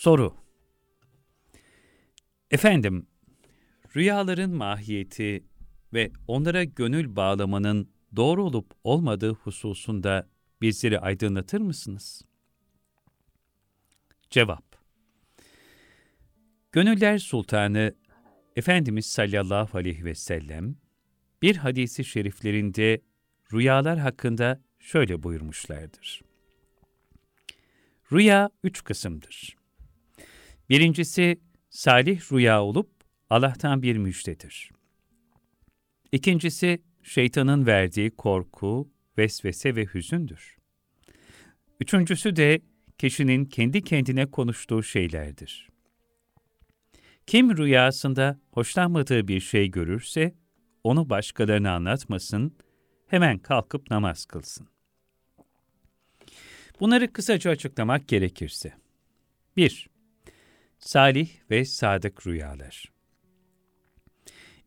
Soru Efendim, rüyaların mahiyeti ve onlara gönül bağlamanın doğru olup olmadığı hususunda bizleri aydınlatır mısınız? Cevap Gönüller Sultanı Efendimiz sallallahu aleyhi ve sellem bir hadisi şeriflerinde rüyalar hakkında şöyle buyurmuşlardır. Rüya üç kısımdır. Birincisi, salih rüya olup Allah'tan bir müjdedir. İkincisi, şeytanın verdiği korku, vesvese ve hüzündür. Üçüncüsü de kişinin kendi kendine konuştuğu şeylerdir. Kim rüyasında hoşlanmadığı bir şey görürse, onu başkalarına anlatmasın, hemen kalkıp namaz kılsın. Bunları kısaca açıklamak gerekirse. 1. Salih ve sadık rüyalar.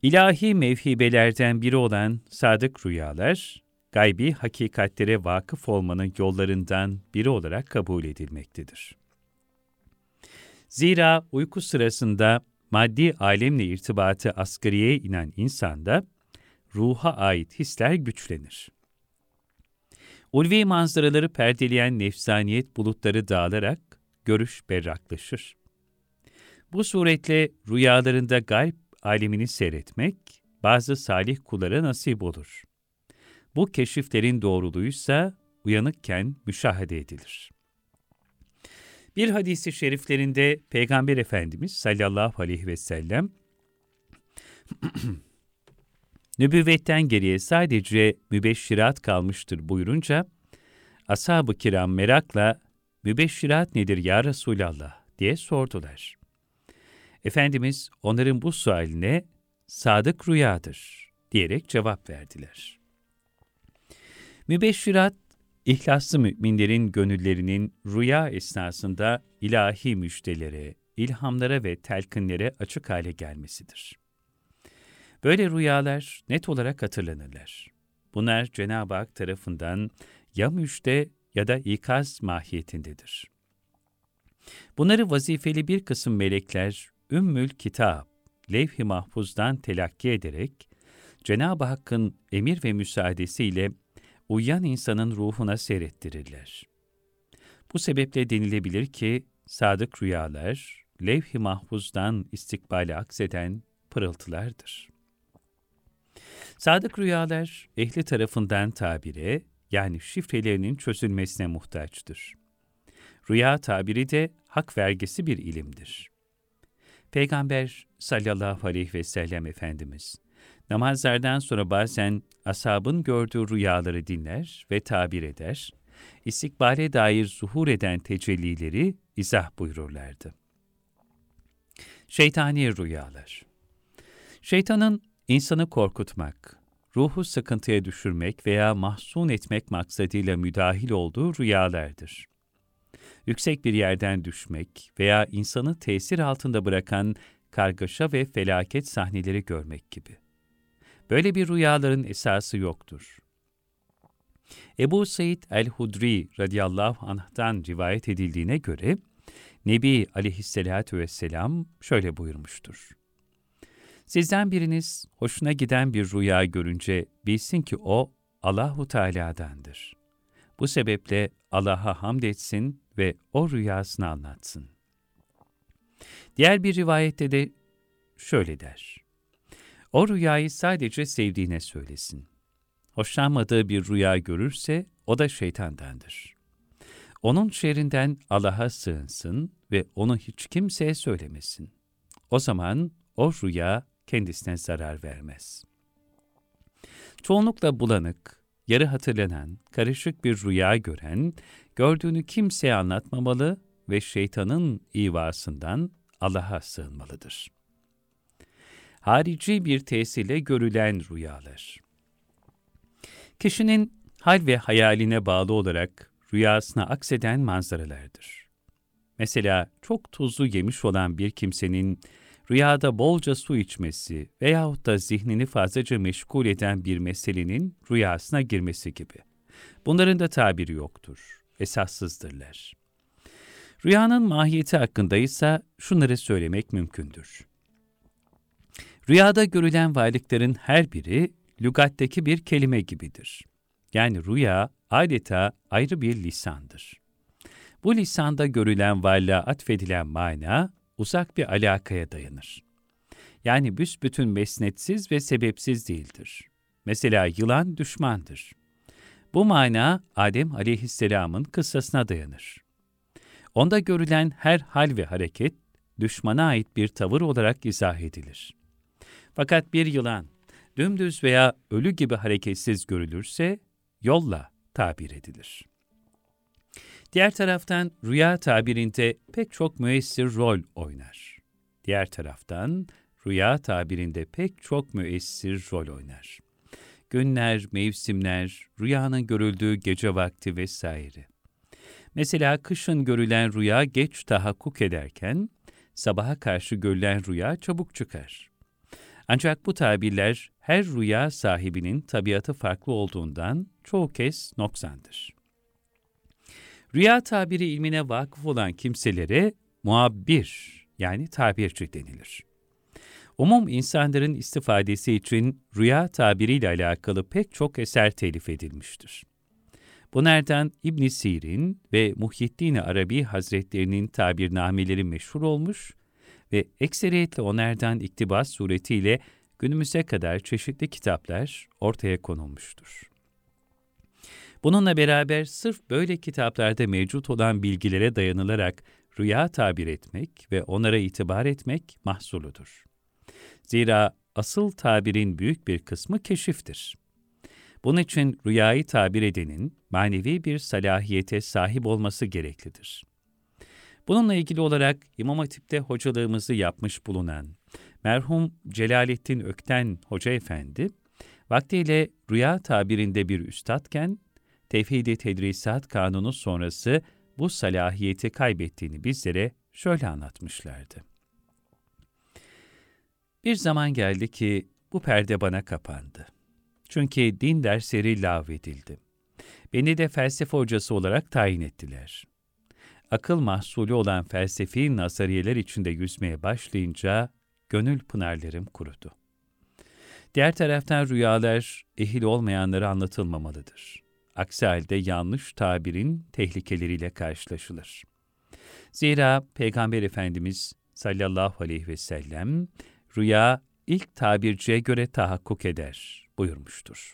İlahi mevhibelerden biri olan sadık rüyalar, gaybi hakikatlere vakıf olmanın yollarından biri olarak kabul edilmektedir. Zira uyku sırasında maddi alemle irtibatı asgariye inen insanda ruha ait hisler güçlenir. Ulvi manzaraları perdeleyen nefsaniyet bulutları dağılarak görüş berraklaşır. Bu suretle rüyalarında gayb alemini seyretmek bazı salih kullara nasip olur. Bu keşiflerin doğruluğuysa uyanıkken müşahede edilir. Bir hadisi şeriflerinde Peygamber Efendimiz sallallahu aleyhi ve sellem nübüvvetten geriye sadece mübeşşirat kalmıştır buyurunca, ashab-ı kiram merakla mübeşşirat nedir ya Resulallah diye sordular. Efendimiz onların bu sualine sadık rüyadır diyerek cevap verdiler. Mübeşşirat, ihlaslı müminlerin gönüllerinin rüya esnasında ilahi müjdelere, ilhamlara ve telkinlere açık hale gelmesidir. Böyle rüyalar net olarak hatırlanırlar. Bunlar Cenab-ı Hak tarafından ya müjde ya da ikaz mahiyetindedir. Bunları vazifeli bir kısım melekler Ümmül Kitap, levh-i mahfuzdan telakki ederek, Cenab-ı Hakk'ın emir ve müsaadesiyle uyuyan insanın ruhuna seyrettirirler. Bu sebeple denilebilir ki, sadık rüyalar, levh-i mahfuzdan istikbale akseden pırıltılardır. Sadık rüyalar, ehli tarafından tabire, yani şifrelerinin çözülmesine muhtaçtır. Rüya tabiri de hak vergisi bir ilimdir. Peygamber sallallahu aleyhi ve sellem Efendimiz, namazlardan sonra bazen asabın gördüğü rüyaları dinler ve tabir eder, istikbale dair zuhur eden tecellileri izah buyururlardı. Şeytani Rüyalar Şeytanın insanı korkutmak, ruhu sıkıntıya düşürmek veya mahzun etmek maksadıyla müdahil olduğu rüyalardır yüksek bir yerden düşmek veya insanı tesir altında bırakan kargaşa ve felaket sahneleri görmek gibi. Böyle bir rüyaların esası yoktur. Ebu Said el-Hudri radıyallahu anh'tan rivayet edildiğine göre, Nebi aleyhissalatü vesselam şöyle buyurmuştur. Sizden biriniz hoşuna giden bir rüya görünce bilsin ki o Allahu Teala'dandır. Bu sebeple Allah'a hamd etsin ve o rüyasını anlatsın. Diğer bir rivayette de şöyle der. O rüyayı sadece sevdiğine söylesin. Hoşlanmadığı bir rüya görürse o da şeytandandır. Onun şerrinden Allah'a sığınsın ve onu hiç kimseye söylemesin. O zaman o rüya kendisine zarar vermez. Çoğunlukla bulanık, yarı hatırlanan, karışık bir rüya gören, gördüğünü kimseye anlatmamalı ve şeytanın ivasından Allah'a sığınmalıdır. Harici bir tesirle görülen rüyalar Kişinin hal ve hayaline bağlı olarak rüyasına akseden manzaralardır. Mesela çok tuzlu yemiş olan bir kimsenin rüyada bolca su içmesi veyahut da zihnini fazlaca meşgul eden bir meselenin rüyasına girmesi gibi. Bunların da tabiri yoktur, esassızdırlar. Rüyanın mahiyeti hakkında ise şunları söylemek mümkündür. Rüyada görülen varlıkların her biri lügatteki bir kelime gibidir. Yani rüya adeta ayrı bir lisandır. Bu lisanda görülen varlığa atfedilen mana uzak bir alakaya dayanır. Yani büsbütün mesnetsiz ve sebepsiz değildir. Mesela yılan düşmandır. Bu mana Adem aleyhisselamın kıssasına dayanır. Onda görülen her hal ve hareket, düşmana ait bir tavır olarak izah edilir. Fakat bir yılan, dümdüz veya ölü gibi hareketsiz görülürse, yolla tabir edilir. Diğer taraftan rüya tabirinde pek çok müessir rol oynar. Diğer taraftan rüya tabirinde pek çok müessir rol oynar. Günler, mevsimler, rüyanın görüldüğü gece vakti vesaire. Mesela kışın görülen rüya geç tahakkuk ederken, sabaha karşı görülen rüya çabuk çıkar. Ancak bu tabirler her rüya sahibinin tabiatı farklı olduğundan çoğu kez noksandır. Rüya tabiri ilmine vakıf olan kimselere muabbir yani tabirci denilir. Umum insanların istifadesi için rüya tabiriyle alakalı pek çok eser telif edilmiştir. Bunlardan İbn Sirin ve Muhyiddin Arabi Hazretlerinin tabirnameleri meşhur olmuş ve ekseriyetle onlardan iktibas suretiyle günümüze kadar çeşitli kitaplar ortaya konulmuştur. Bununla beraber sırf böyle kitaplarda mevcut olan bilgilere dayanılarak rüya tabir etmek ve onlara itibar etmek mahsuludur. Zira asıl tabirin büyük bir kısmı keşiftir. Bunun için rüyayı tabir edenin manevi bir salahiyete sahip olması gereklidir. Bununla ilgili olarak İmam Hatip'te hocalığımızı yapmış bulunan merhum Celalettin Ökten Hoca Efendi, vaktiyle rüya tabirinde bir üstadken, Tevhid-i Tedrisat Kanunu sonrası bu salahiyeti kaybettiğini bizlere şöyle anlatmışlardı. Bir zaman geldi ki bu perde bana kapandı. Çünkü din dersleri lağvedildi. Beni de felsefe hocası olarak tayin ettiler. Akıl mahsulü olan felsefi nazariyeler içinde yüzmeye başlayınca gönül pınarlarım kurudu. Diğer taraftan rüyalar ehil olmayanlara anlatılmamalıdır. Aksi halde yanlış tabirin tehlikeleriyle karşılaşılır. Zira Peygamber Efendimiz sallallahu aleyhi ve sellem rüya ilk tabirciye göre tahakkuk eder buyurmuştur.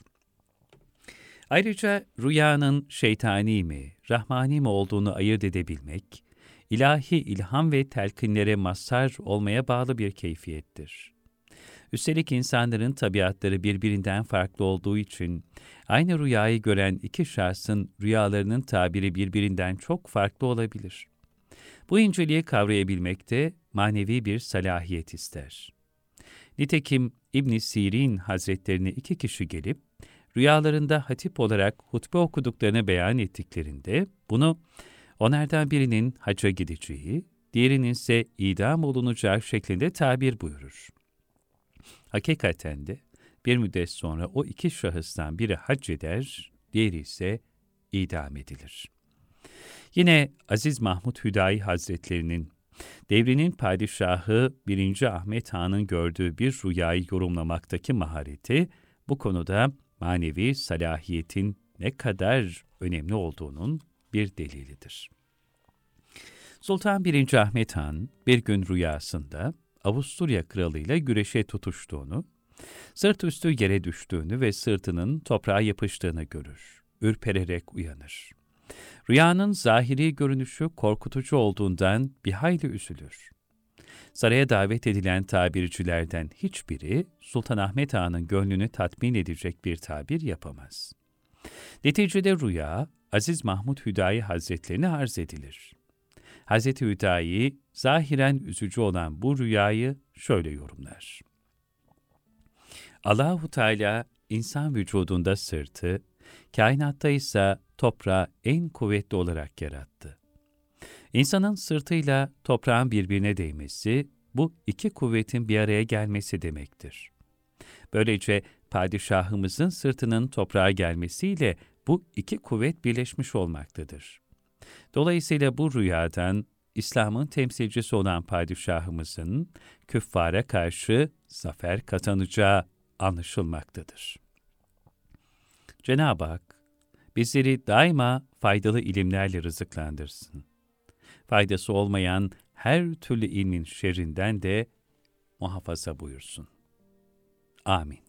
Ayrıca rüyanın şeytani mi, rahmani mi olduğunu ayırt edebilmek, ilahi ilham ve telkinlere mazhar olmaya bağlı bir keyfiyettir. Üstelik insanların tabiatları birbirinden farklı olduğu için, aynı rüyayı gören iki şahsın rüyalarının tabiri birbirinden çok farklı olabilir. Bu inceliği kavrayabilmek de manevi bir salahiyet ister. Nitekim İbn Sirin Hazretlerine iki kişi gelip, rüyalarında hatip olarak hutbe okuduklarını beyan ettiklerinde, bunu onlardan birinin hacca gideceği, diğerinin ise idam olunacağı şeklinde tabir buyurur. Hakikaten de bir müddet sonra o iki şahıstan biri hac eder, diğeri ise idam edilir. Yine Aziz Mahmud Hüdayi Hazretlerinin devrinin padişahı 1. Ahmet Han'ın gördüğü bir rüyayı yorumlamaktaki mahareti bu konuda manevi salahiyetin ne kadar önemli olduğunun bir delilidir. Sultan 1. Ahmet Han bir gün rüyasında Avusturya kralıyla güreşe tutuştuğunu, sırt üstü yere düştüğünü ve sırtının toprağa yapıştığını görür. Ürpererek uyanır. Rüyanın zahiri görünüşü korkutucu olduğundan bir hayli üzülür. Saraya davet edilen tabircilerden hiçbiri Sultan Ahmet Han'ın gönlünü tatmin edecek bir tabir yapamaz. Neticede rüya, Aziz Mahmud Hüdayi Hazretlerine arz edilir. Hazreti Hüdayi, zahiren üzücü olan bu rüyayı şöyle yorumlar. Allahu Teala insan vücudunda sırtı, kainatta ise toprağı en kuvvetli olarak yarattı. İnsanın sırtıyla toprağın birbirine değmesi, bu iki kuvvetin bir araya gelmesi demektir. Böylece padişahımızın sırtının toprağa gelmesiyle bu iki kuvvet birleşmiş olmaktadır. Dolayısıyla bu rüyadan İslam'ın temsilcisi olan padişahımızın küffara karşı zafer kazanacağı anlaşılmaktadır. Cenab-ı Hak bizleri daima faydalı ilimlerle rızıklandırsın. Faydası olmayan her türlü ilmin şerrinden de muhafaza buyursun. Amin.